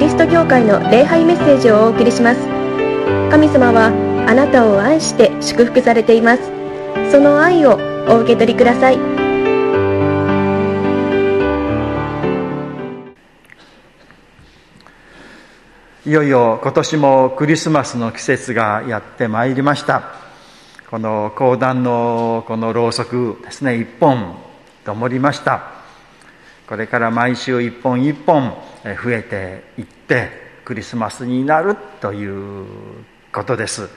リスト教会の礼拝メッセージをお送りします。神様はあなたを愛して祝福されています。その愛をお受け取りください。いよいよ今年もクリスマスの季節がやってまいりました。この講談のこのろうそくですね一本灯りました。これから毎週一本一本増えていってクリスマスになるということです。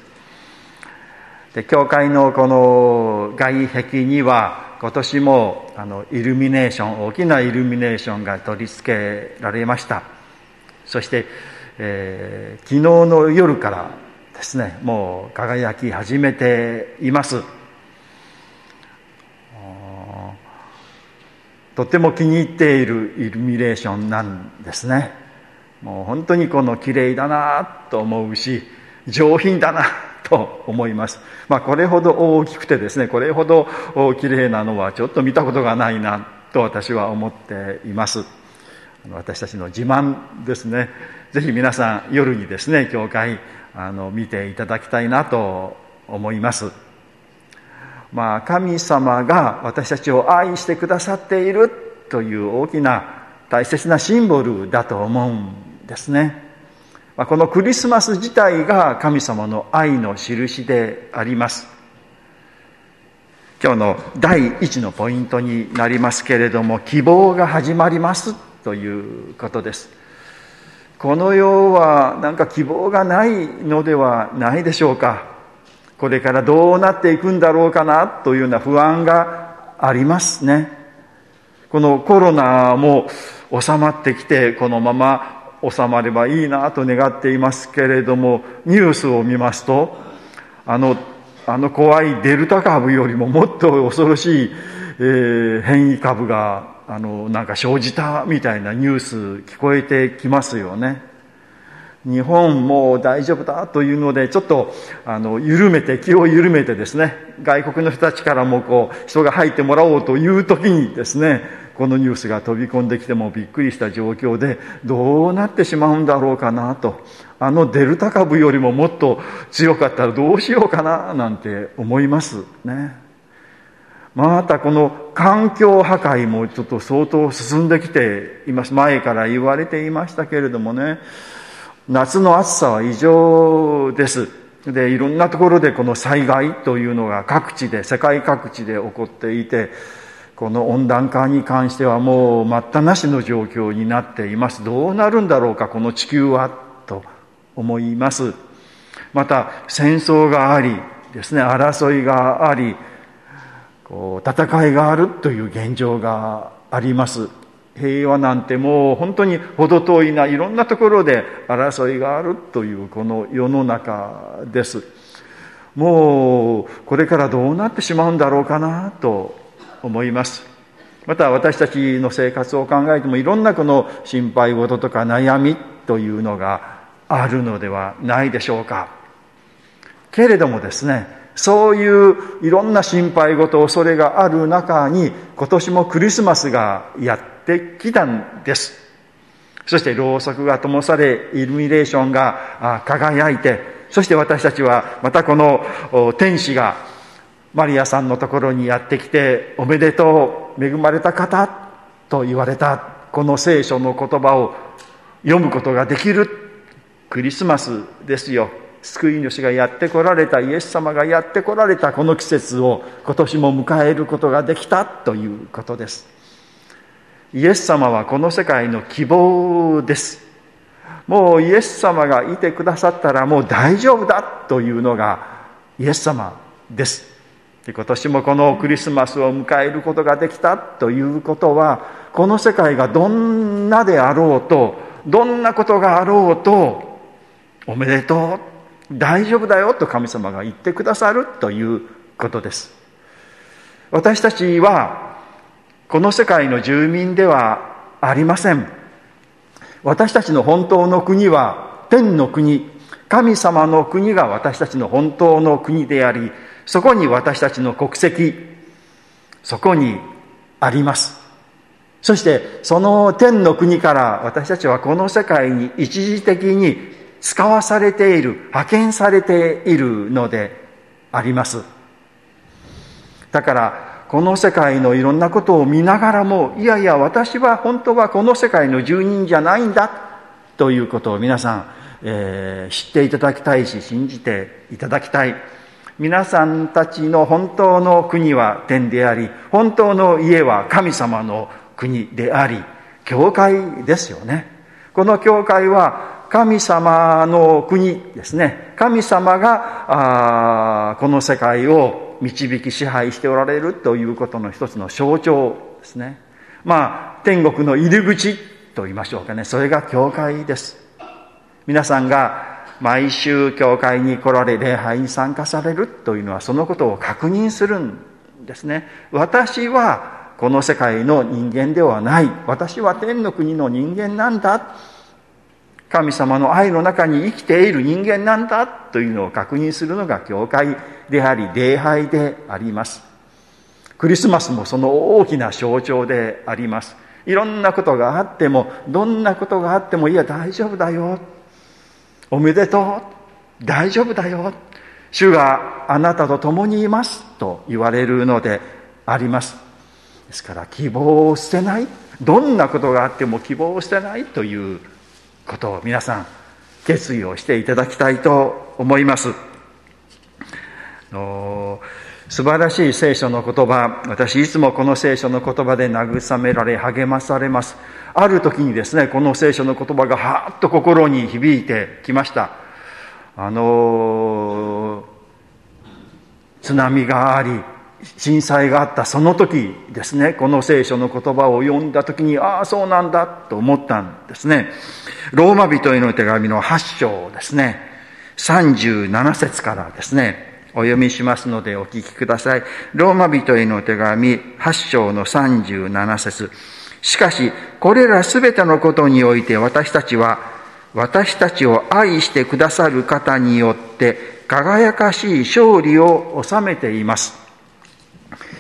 で教会のこの外壁には今年もあのイルミネーション大きなイルミネーションが取り付けられました。そして、えー、昨日の夜からですねもう輝き始めています。とても気に入っているイルミネーションなんですね。もう本当にこの綺麗だなと思うし上品だなと思います、まあ、これほど大きくてですねこれほど綺麗なのはちょっと見たことがないなと私は思っています。私たちの自慢ですね。ぜひ皆さん夜にですね教会あの見ていただきたいなと思います。まあ、神様が私たちを愛してくださっているという大きな大切なシンボルだと思うんですね。まあ、このクリスマス自体が神様の愛の印であります。今日の第一のポイントになりますけれども、希望が始まりますということです。この世はなんか希望がないのではないでしょうか。これからどうなっていくんだろうかなというような不安がありますね。このコロナも収まってきて、このまま収まればいいなと願っていますけれども、ニュースを見ますと、あの、あの怖いデルタ株よりももっと恐ろしい、えー、変異株が、あの、なんか生じたみたいなニュース聞こえてきますよね。日本もう大丈夫だというので、ちょっと、あの、緩めて、気を緩めてですね、外国の人たちからもこう、人が入ってもらおうという時にですね、このニュースが飛び込んできてもびっくりした状況で、どうなってしまうんだろうかなと。あのデルタ株よりももっと強かったらどうしようかな、なんて思いますね。またこの環境破壊もちょっと相当進んできています。前から言われていましたけれどもね。夏の暑さは異常です。で、いろんなところでこの災害というのが各地で、世界各地で起こっていて、この温暖化に関してはもう待ったなしの状況になっています。どうなるんだろうか、この地球は、と思います。また、戦争があり、ですね、争いがあり、こう戦いがあるという現状があります。平和なんてもう本当に程遠いないろんなところで争いがあるというこの世の中です。もうこれからどうなってしまうんだろうかなと思います。また私たちの生活を考えてもいろんなこの心配事とか悩みというのがあるのではないでしょうか。けれどもですね、そういういろんな心配事、恐れがある中に今年もクリスマスがやってってきたんです。そしてろうそくが灯され、イルミネーションが輝いて、そして私たちはまたこの天使がマリアさんのところにやってきて、おめでとう、恵まれた方と言われた、この聖書の言葉を読むことができるクリスマスですよ。救い主がやってこられた、イエス様がやってこられたこの季節を今年も迎えることができたということです。イエス様はこの世界の希望です。もうイエス様がいてくださったらもう大丈夫だというのがイエス様です。今年もこのクリスマスを迎えることができたということは、この世界がどんなであろうと、どんなことがあろうと、おめでとう、大丈夫だよと神様が言ってくださるということです。私たちはこの世界の住民ではありません。私たちの本当の国は天の国、神様の国が私たちの本当の国であり、そこに私たちの国籍、そこにあります。そしてその天の国から私たちはこの世界に一時的に使わされている、派遣されているのであります。だからこの世界のいろんなことを見ながらも、いやいや私は本当はこの世界の住人じゃないんだということを皆さん、えー、知っていただきたいし信じていただきたい。皆さんたちの本当の国は天であり、本当の家は神様の国であり、教会ですよね。この教会は神様の国ですね。神様があこの世界を導き支配しておられるということの一つの象徴ですね。まあ、天国の入り口と言いましょうかね。それが教会です。皆さんが毎週教会に来られ礼拝に参加されるというのはそのことを確認するんですね。私はこの世界の人間ではない私は天の国の人間なんだ神様の愛の中に生きている人間なんだというのを確認するのが教会であり礼拝であります。クリスマスもその大きな象徴であります。いろんなことがあってもどんなことがあってもいや大丈夫だよ。おめでとう。大丈夫だよ。主があなたと共にいますと言われるのであります。ですから希望を捨てない。どんなことがあっても希望を捨てないということを皆さん決意をしていただきたいと思います。素晴らしい聖書の言葉私いつもこの聖書の言葉で慰められ励まされます。ある時にですねこの聖書の言葉がはーっと心に響いてきました。あの津波があり震災があったその時ですね、この聖書の言葉を読んだ時に、ああ、そうなんだと思ったんですね。ローマ人への手紙の8章ですね、37節からですね、お読みしますのでお聞きください。ローマ人への手紙8章の37節しかし、これらすべてのことにおいて私たちは、私たちを愛してくださる方によって輝かしい勝利を収めています。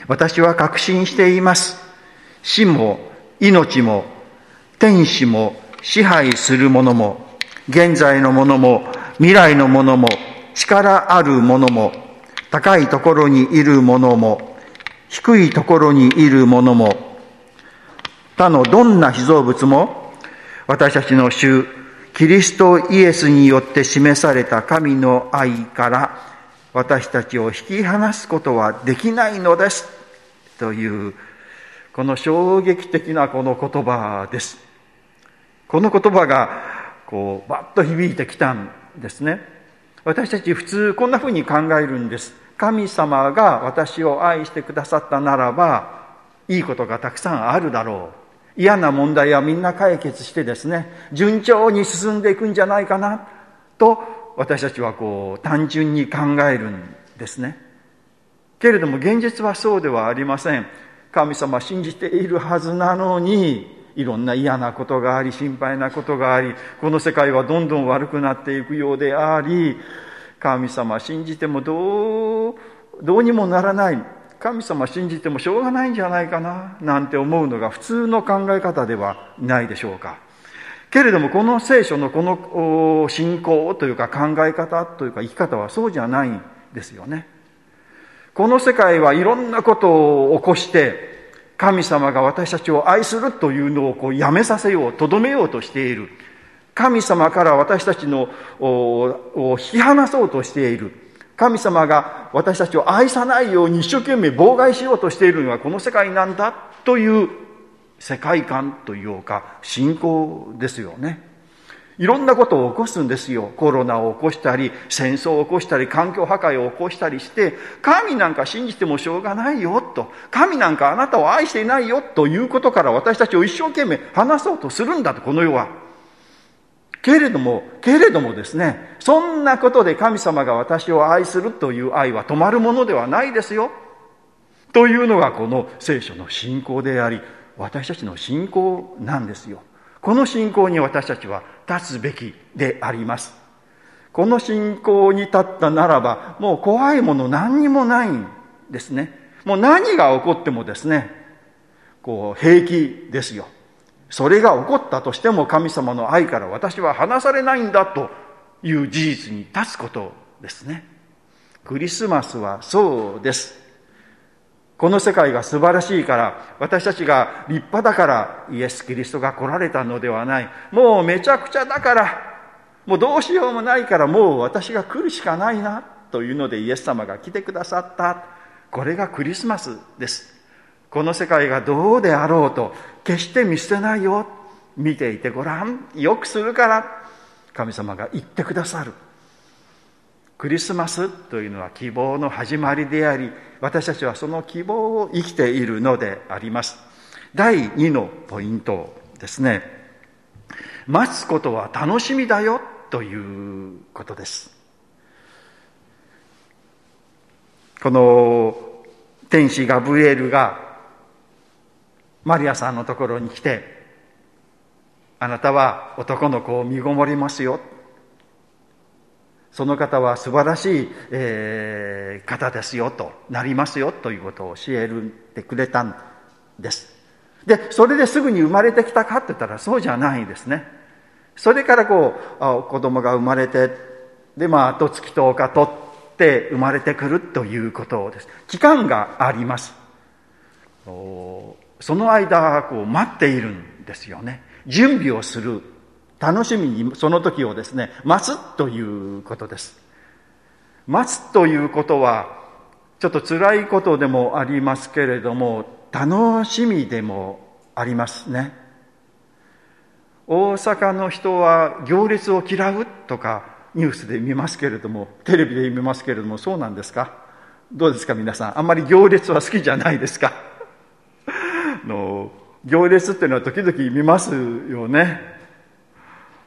私は確信しています。死も命も天使も支配するものも現在のものも未来のものも力あるものも高いところにいるものも低いところにいるものも他のどんな被造物も私たちの主キリストイエスによって示された神の愛から私たちを引き離すことはできないのですというこの衝撃的なこの言葉です。この言葉がこうバッと響いてきたんですね。私たち普通こんなふうに考えるんです。神様が私を愛してくださったならばいいことがたくさんあるだろう。嫌な問題はみんな解決してですね順調に進んでいくんじゃないかなと私たちはこう単純に考えるんですね。けれども現実はそうではありません。神様信じているはずなのにいろんな嫌なことがあり心配なことがありこの世界はどんどん悪くなっていくようであり神様信じてもどうどうにもならない。神様信じてもしょうがないんじゃないかななんて思うのが普通の考え方ではないでしょうか。けれどもこの聖書のこの信仰というか考え方というか生き方はそうじゃないんですよね。この世界はいろんなことを起こして神様が私たちを愛するというのをこうやめさせよう、とどめようとしている。神様から私たちのを引き離そうとしている。神様が私たちを愛さないように一生懸命妨害しようとしているのはこの世界なんだという世界観というか信仰ですよね。いろんなことを起こすんですよ。コロナを起こしたり戦争を起こしたり環境破壊を起こしたりして神なんか信じてもしょうがないよと。神なんかあなたを愛していないよということから私たちを一生懸命話そうとするんだとこの世は。けれどもけれどもですねそんなことで神様が私を愛するという愛は止まるものではないですよ。というのがこの聖書の信仰であり私たちの信仰なんですよ。この信仰に私たちは立つべきであります。この信仰に立ったならばもう怖いもの何にもないんですね。もう何が起こってもですねこう平気ですよ。それが起こったとしても神様の愛から私は離されないんだという事実に立つことですね。クリスマスはそうです。この世界が素晴らしいから私たちが立派だからイエス・キリストが来られたのではない。もうめちゃくちゃだからもうどうしようもないからもう私が来るしかないなというのでイエス様が来てくださった。これがクリスマスです。この世界がどうであろうと決して見捨てないよ。見ていてごらん。よくするから神様が言ってくださる。クリスマスというのは希望の始まりであり私たちはその希望を生きているのであります。第2のポイントですね。待つことは楽しみだよということです。この天使ガブエルがマリアさんのところに来て、あなたは男の子を身ごもりますよ。その方は素晴らしい、えー、方ですよとなりますよということを教えてくれたんです。で、それですぐに生まれてきたかって言ったらそうじゃないですね。それからこう、子供が生まれて、で、まあ、あと月10日取って生まれてくるということです。期間があります。その間こう待っているんですよね準備をする楽しみにその時をですね待つということです。待つということはちょっと辛いことでもありますけれども楽しみでもありますね。大阪の人は行列を嫌うとかニュースで見ますけれどもテレビで見ますけれどもそうなんですか？どうですか皆さん？あんまり行列は好きじゃないですか？の行列っていうのは時々見ますよね。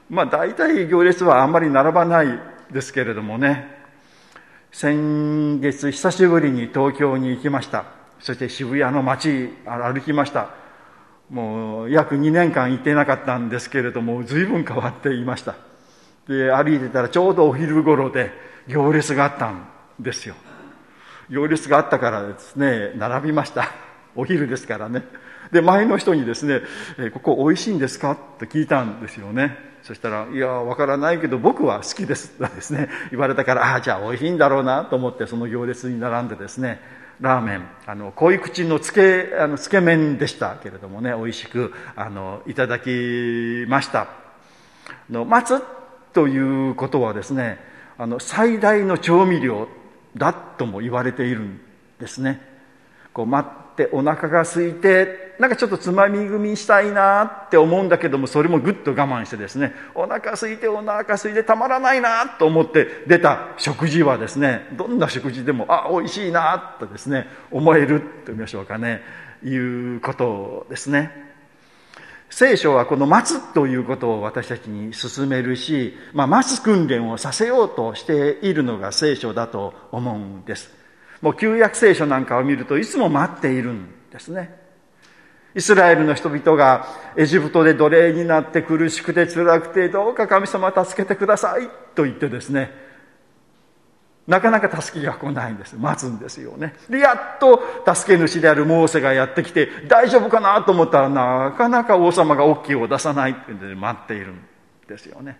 まあ大体行列はあんまり並ばないですけれどもね。先月久しぶりに東京に行きました。そして渋谷の街歩きました。もう約2年間行ってなかったんですけれども随分変わっていました。で歩いてたらちょうどお昼頃で行列があったんですよ。行列があったからですね並びました。お昼ですからね。で、前の人にですね、ここ美味しいんですか？って聞いたんですよね。そしたら、いや、わからないけど僕は好きですとですね、言われたから、ああ、じゃあ美味しいんだろうなと思ってその行列に並んでですね、ラーメン、あの、濃い口のつけ、あの、つけ麺でしたけれどもね、美味しく、あの、いただきました。の、待つということはですね、あの、最大の調味料だとも言われているんですね。こう、待ってお腹が空いてなんかちょっとつまみ食みしたいなって思うんだけどもそれもぐっと我慢してですねお腹空いてお腹空いてたまらないなと思って出た食事はですねどんな食事でもあ美味しいなとですね思えると言いましょうかねいうことですね。聖書はこの待つということを私たちに進めるし、まあ、待つ訓練をさせようとしているのが聖書だと思うんです。もう旧約聖書なんかを見るといつも待っているんですね。イスラエルの人々がエジプトで奴隷になって苦しくて辛くてどうか神様助けてくださいと言ってですねなかなか助けが来ないんです待つんですよね。でやっと助け主であるモーセがやってきて大丈夫かなと思ったらなかなか王様が OK を出さないっていうんで待っているんですよね。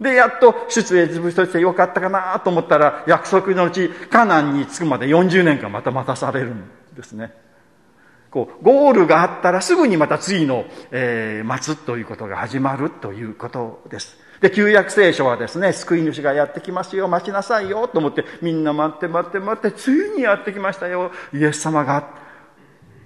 で、やっと出エジプトしてよかったかなと思ったら、約束のうち、カナンに着くまで40年間また待たされるんですね。こう、ゴールがあったらすぐにまた次の、えー、待つということが始まるということです。で、旧約聖書はですね、救い主がやってきますよ、待ちなさいよ、と思って、みんな待って待って待って、ついにやってきましたよ、イエス様が。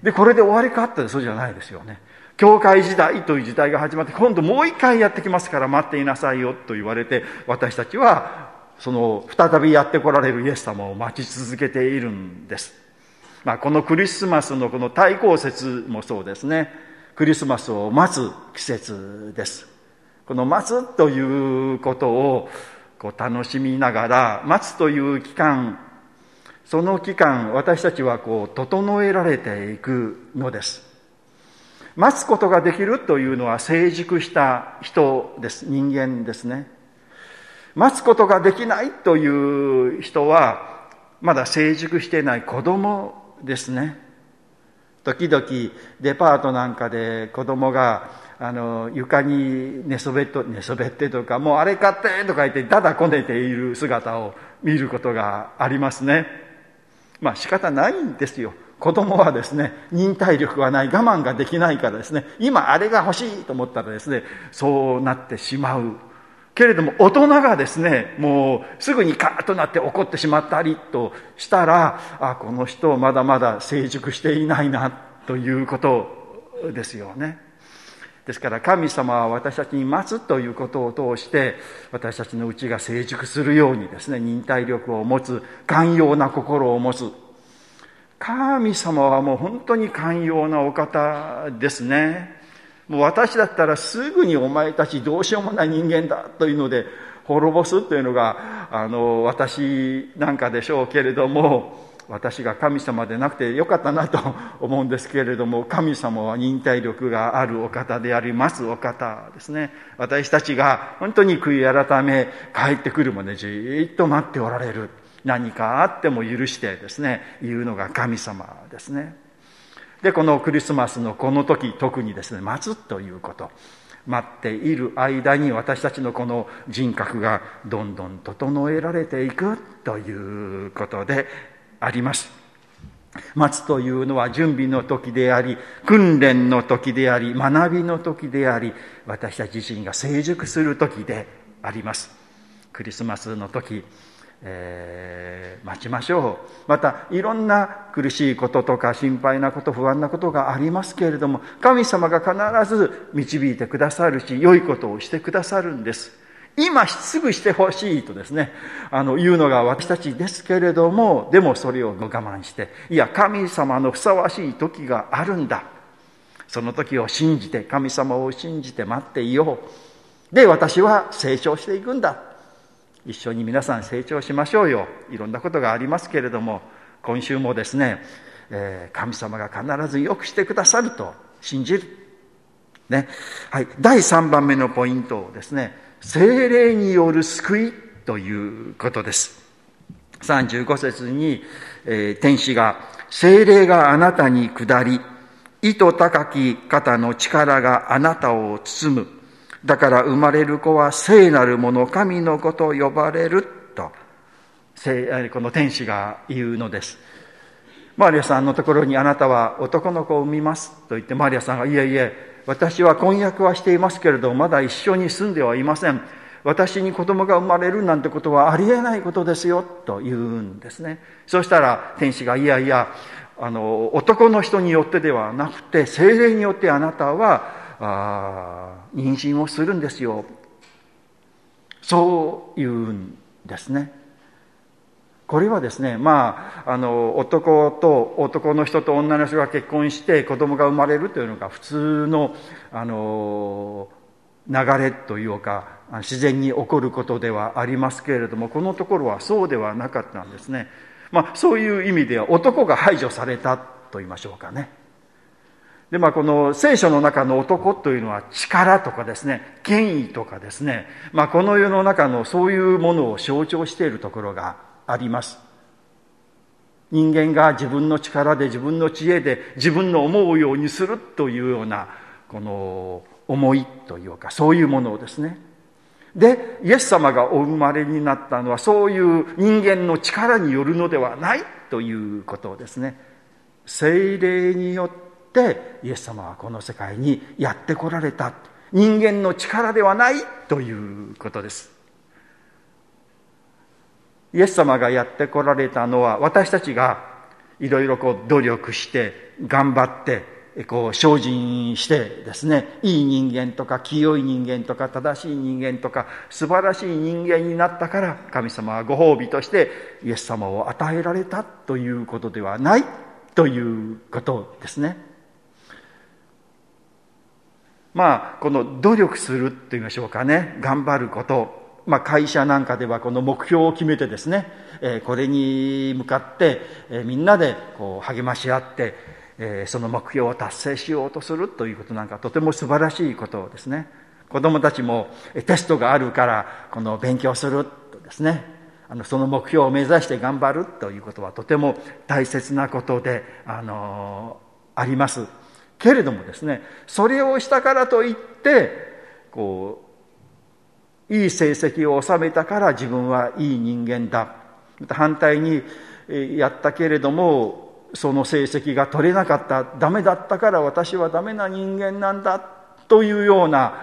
で、これで終わりかってそうじゃないですよね。教会時代という時代が始まって、今度もう一回やってきますから待っていなさいよと言われて、私たちは、その、再びやって来られるイエス様を待ち続けているんです。まあ、このクリスマスのこの対抗節もそうですね。クリスマスを待つ季節です。この待つということをこう楽しみながら、待つという期間、その期間、私たちはこう整えられていくのです。待つことができるというのは成熟した人です。人間ですね。待つことができないという人は、まだ成熟していない子供ですね時々デパートなんかで子供があの床に寝そべっと寝そべってとかもうあれ買ってとか言ってだだこねている姿を見ることがありますねまあ仕方ないんですよ子供はですね忍耐力がない我慢ができないからですね今あれが欲しいと思ったらですねそうなってしまう。けれども大人がですねもうすぐにカーッとなって怒ってしまったりとしたらあこの人まだまだ成熟していないなということですよね。ですから神様は私たちに待つということを通して私たちのうちが成熟するようにですね忍耐力を持つ寛容な心を持つ神様はもう本当に寛容なお方ですね。もう私だったらすぐにお前たちどうしようもない人間だというので滅ぼすというのがあの私なんかでしょうけれども私が神様でなくてよかったなと思うんですけれども神様は忍耐力があるお方でありますお方ですね。私たちが本当に悔い改め帰ってくるまでじっと待っておられる。何かあっても許してですね言うのが神様ですね。でこのクリスマスのこの時特にですね待つということ。待っている間に私たちのこの人格がどんどん整えられていくということであります。待つというのは準備の時であり訓練の時であり学びの時であり私たち自身が成熟する時であります。クリスマスの時えー、待ちましょう。またいろんな苦しいこととか心配なこと不安なことがありますけれども神様が必ず導いてくださるし良いことをしてくださるんです。今すぐしてほしいとですねあの言うのが私たちですけれどもでもそれを我慢していや神様のふさわしい時があるんだ。その時を信じて神様を信じて待っていよう。で私は成長していくんだ。一緒に皆さん成長しましょうよ。いろんなことがありますけれども今週もですね、えー、神様が必ずよくしてくださると信じる、ね。はい、第3番目のポイントをですね精霊による救いということです。35節に、えー、天使が精霊があなたに下り意図高き方の力があなたを包む。だから生まれる子は聖なる者、神の子と呼ばれると、この天使が言うのです。マリアさんのところにあなたは男の子を産みますと言ってマリアさんがいえいえ、私は婚約はしていますけれどまだ一緒に住んではいません。私に子供が生まれるなんてことはありえないことですよと言うんですね。そしたら天使がいやいや、あの、男の人によってではなくて精霊によってあなたはあ妊娠をするんですよ。そう言うんですね。これはですねまああの男と男の人と女の人が結婚して子供が生まれるというのが普通のあの流れというか自然に起こることではありますけれどもこのところはそうではなかったんですね。まあそういう意味では男が排除されたと言いましょうかね。で、まあ、この聖書の中の男というのは力とかですね、権威とかですね、まあ、この世の中のそういうものを象徴しているところがあります。人間が自分の力で自分の知恵で自分の思うようにするというような、この思いというか、そういうものをですね。で、イエス様がお生まれになったのはそういう人間の力によるのではないということをですね。精霊によっってイエス様はこの世界にやってこられた。人間の力ではない。ということです。イエス様がやってこられたのは私たちがいろいろこう努力して頑張ってこう精進してですね。いい人間とか清い人間とか正しい人間とか素晴らしい人間になったから神様はご褒美としてイエス様を与えられた。ということではない。ということですね。まあ、この努力するって言いましょうかね、頑張ること、まあ、会社なんかではこの目標を決めてですね、えー、これに向かって、えー、みんなでこう励まし合って、えー、その目標を達成しようとするということなんかとても素晴らしいことですね。子供たちもテストがあるからこの勉強するとですね、あのその目標を目指して頑張るということはとても大切なことで、あのあります。けれどもですね、それをしたからといって、こう、いい成績を収めたから自分はいい人間だ。反対にやったけれども、その成績が取れなかった、ダメだったから私はダメな人間なんだというような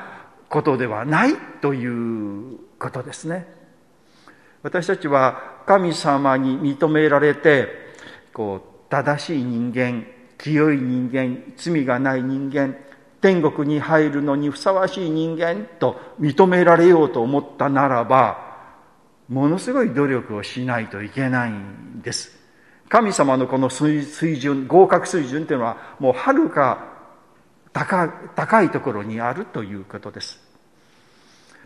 ことではないということですね。私たちは神様に認められて、こう、正しい人間、清い人間、罪がない人間、天国に入るのにふさわしい人間と認められようと思ったならば、ものすごい努力をしないといけないんです。神様のこの水準、合格水準というのはもうはるか高いところにあるということです。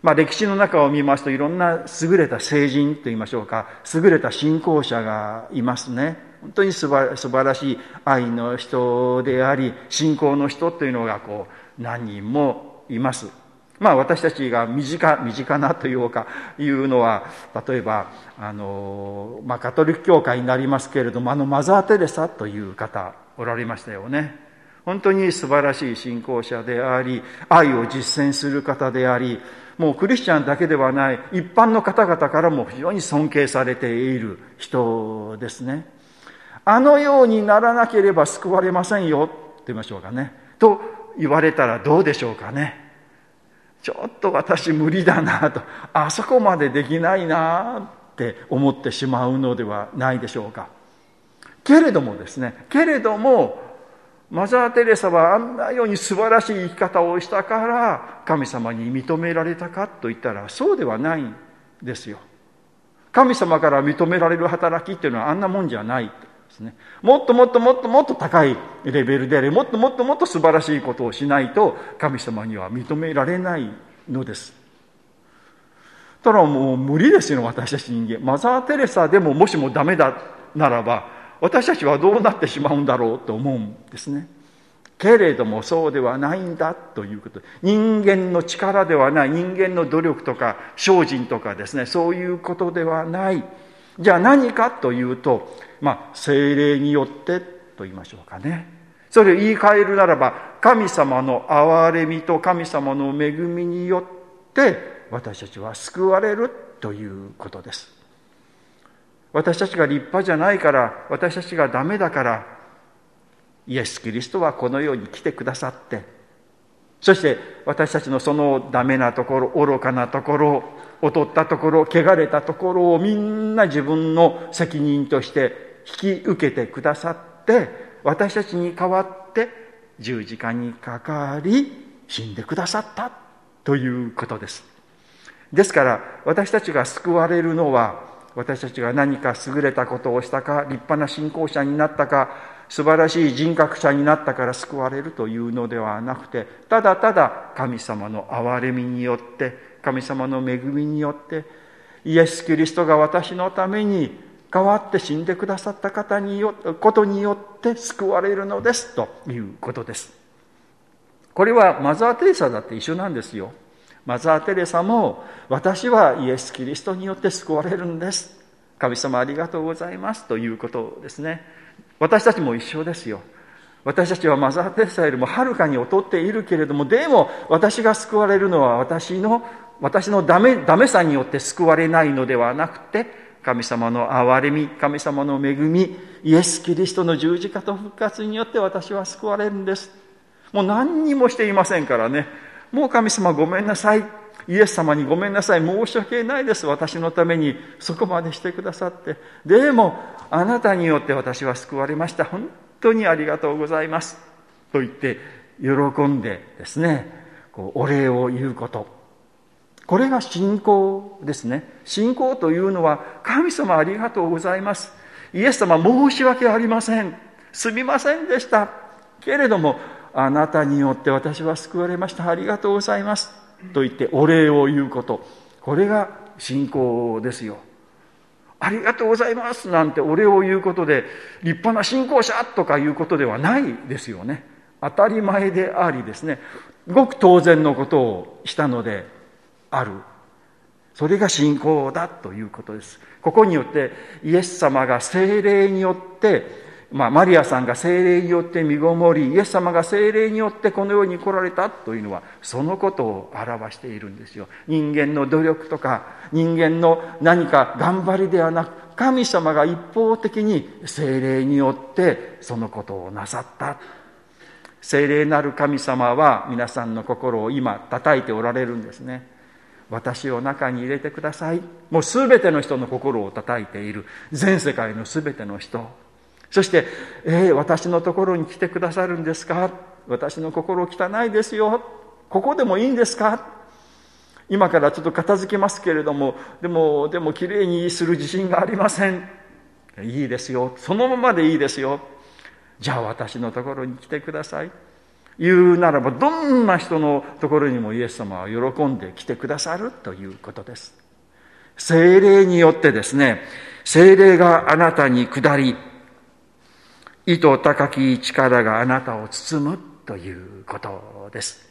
まあ歴史の中を見ますといろんな優れた聖人といいましょうか、優れた信仰者がいますね。本当に素晴らしい愛の人であり、信仰の人というのがこう何人もいます。まあ私たちが身近、身近なというか、いうのは、例えば、あの、まあカトリック教会になりますけれども、あのマザー・テレサという方、おられましたよね。本当に素晴らしい信仰者であり、愛を実践する方であり、もうクリスチャンだけではない、一般の方々からも非常に尊敬されている人ですね。あのようにならなければ救われませんよ、って言いましょうかね。と言われたらどうでしょうかね。ちょっと私無理だなと、あそこまでできないなって思ってしまうのではないでしょうか。けれどもですね、けれども、マザー・テレサはあんなように素晴らしい生き方をしたから神様に認められたかと言ったらそうではないんですよ。神様から認められる働きっていうのはあんなもんじゃないですね。もっともっともっともっと高いレベルであり、もっともっともっと素晴らしいことをしないと神様には認められないのです。ただもう無理ですよ、私たち人間。マザー・テレサでももしもダメだならば、私たちはどうなってしまうんだろうと思うんですね。けれどもそうではないんだということ。人間の力ではない、人間の努力とか精進とかですね、そういうことではない。じゃあ何かというと、まあ、精霊によってと言いましょうかね。それを言い換えるならば、神様の憐れみと神様の恵みによって私たちは救われるということです。私たちが立派じゃないから、私たちがダメだから、イエス・キリストはこの世に来てくださって、そして私たちのそのダメなところ、愚かなところ、劣ったところ、汚れたところをみんな自分の責任として引き受けてくださって、私たちに代わって十字架にかかり、死んでくださったということです。ですから、私たちが救われるのは、私たちが何か優れたことをしたか、立派な信仰者になったか、素晴らしい人格者になったから救われるというのではなくて、ただただ神様の憐れみによって、神様の恵みによって、イエス・キリストが私のために代わって死んでくださった方によことによって救われるのですということです。これはマザー・テレサだって一緒なんですよ。マザー・テレサも私はイエス・キリストによって救われるんです神様ありがとうございますということですね私たちも一緒ですよ私たちはマザー・テレサよりもはるかに劣っているけれどもでも私が救われるのは私の私のダメダメさによって救われないのではなくて神様の憐れみ神様の恵みイエス・キリストの十字架と復活によって私は救われるんですもう何にもしていませんからねもう神様ごめんなさい。イエス様にごめんなさい。申し訳ないです。私のためにそこまでしてくださって。でも、あなたによって私は救われました。本当にありがとうございます。と言って、喜んでですね、こうお礼を言うこと。これが信仰ですね。信仰というのは、神様ありがとうございます。イエス様申し訳ありません。すみませんでした。けれども、あなたによって私は救われました。ありがとうございます。と言ってお礼を言うこと。これが信仰ですよ。ありがとうございますなんてお礼を言うことで立派な信仰者とかいうことではないですよね。当たり前でありですね。ごく当然のことをしたのである。それが信仰だということです。ここによってイエス様が精霊によってまあ、マリアさんが精霊によって身ごもりイエス様が精霊によってこの世に来られたというのはそのことを表しているんですよ人間の努力とか人間の何か頑張りではなく神様が一方的に精霊によってそのことをなさった精霊なる神様は皆さんの心を今叩いておられるんですね私を中に入れてください。もう全ての人の心を叩いている。全世界の全ての人。そして「えー、私のところに来てくださるんですか？私の心汚いですよ。ここでもいいんですか?」今からちょっと片付けますけれどもでもでもきれいにする自信がありません。いいですよ。そのままでいいですよ。じゃあ私のところに来てください。言うならばどんな人のところにもイエス様は喜んで来てくださるということです精霊によってですね精霊があなたに下り意図高き力があなたを包むということです。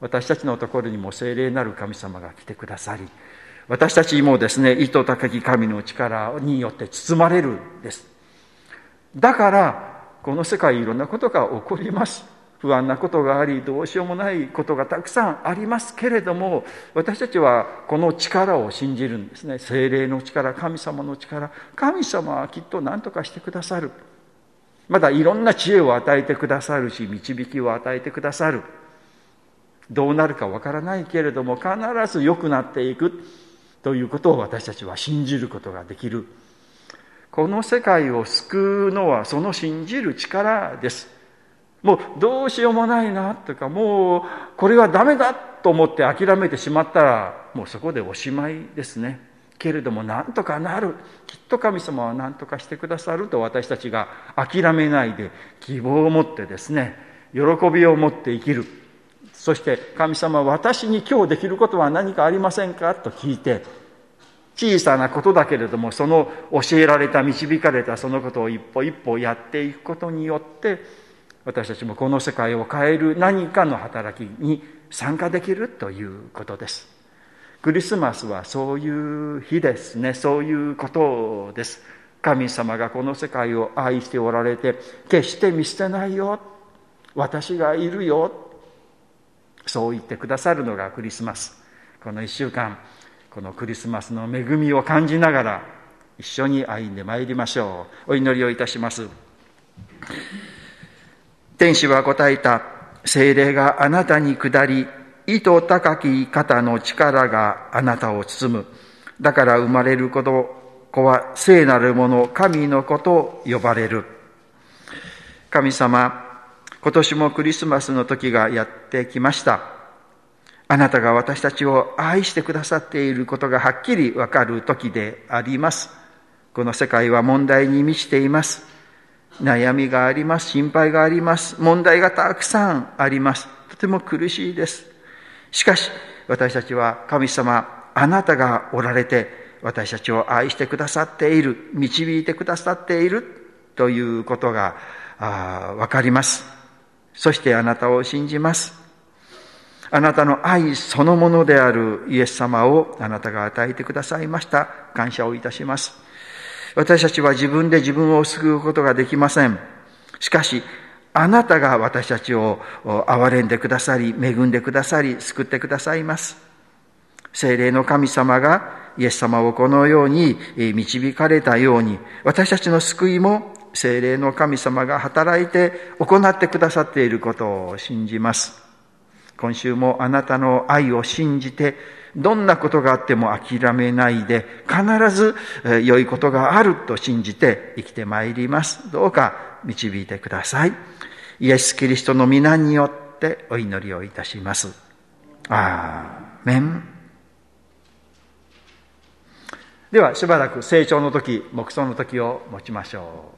私たちのところにも聖霊なる神様が来てくださり、私たちもですね、意図高き神の力によって包まれるんです。だから、この世界いろんなことが起こります。不安なことがあり、どうしようもないことがたくさんありますけれども、私たちはこの力を信じるんですね。精霊の力、神様の力。神様はきっと何とかしてくださる。まだいろんな知恵を与えてくださるし導きを与えてくださるどうなるかわからないけれども必ず良くなっていくということを私たちは信じることができるこの世界を救うのはその信じる力です。もうどうしようもないなとかもうこれはダメだと思って諦めてしまったらもうそこでおしまいですね。けれどもなんとかなる。きっと神様は何とかしてくださると私たちが諦めないで希望を持ってですね喜びを持って生きる。そして神様私に今日できることは何かありませんか？と聞いて小さなことだけれどもその教えられた導かれたそのことを一歩一歩やっていくことによって私たちもこの世界を変える何かの働きに参加できるということです。クリスマスはそういう日ですね。そういうことです。神様がこの世界を愛しておられて決して見捨てないよ。私がいるよ。そう言ってくださるのがクリスマス。この1週間このクリスマスの恵みを感じながら一緒に歩んでまいりましょうお祈りをいたします天使は答えた精霊があなたに下り意図高き方の力があなたを包む。だから生まれること子は聖なるもの、神の子と呼ばれる。神様、今年もクリスマスの時がやってきました。あなたが私たちを愛してくださっていることがはっきりわかる時であります。この世界は問題に満ちています。悩みがあります。心配があります。問題がたくさんあります。とても苦しいです。しかし、私たちは神様、あなたがおられて、私たちを愛してくださっている、導いてくださっているということがわかります。そしてあなたを信じます。あなたの愛そのものであるイエス様をあなたが与えてくださいました。感謝をいたします。私たちは自分で自分を救うことができません。しかし、あなたが私たちを憐れんでくださり、恵んでくださり、救ってくださいます。精霊の神様がイエス様をこのように導かれたように、私たちの救いも精霊の神様が働いて行ってくださっていることを信じます。今週もあなたの愛を信じて、どんなことがあっても諦めないで、必ず良いことがあると信じて生きてまいります。どうか導いてください。イエス・キリストの皆によってお祈りをいたします。アーメン。ではしばらく成長の時、黙想の時を持ちましょう。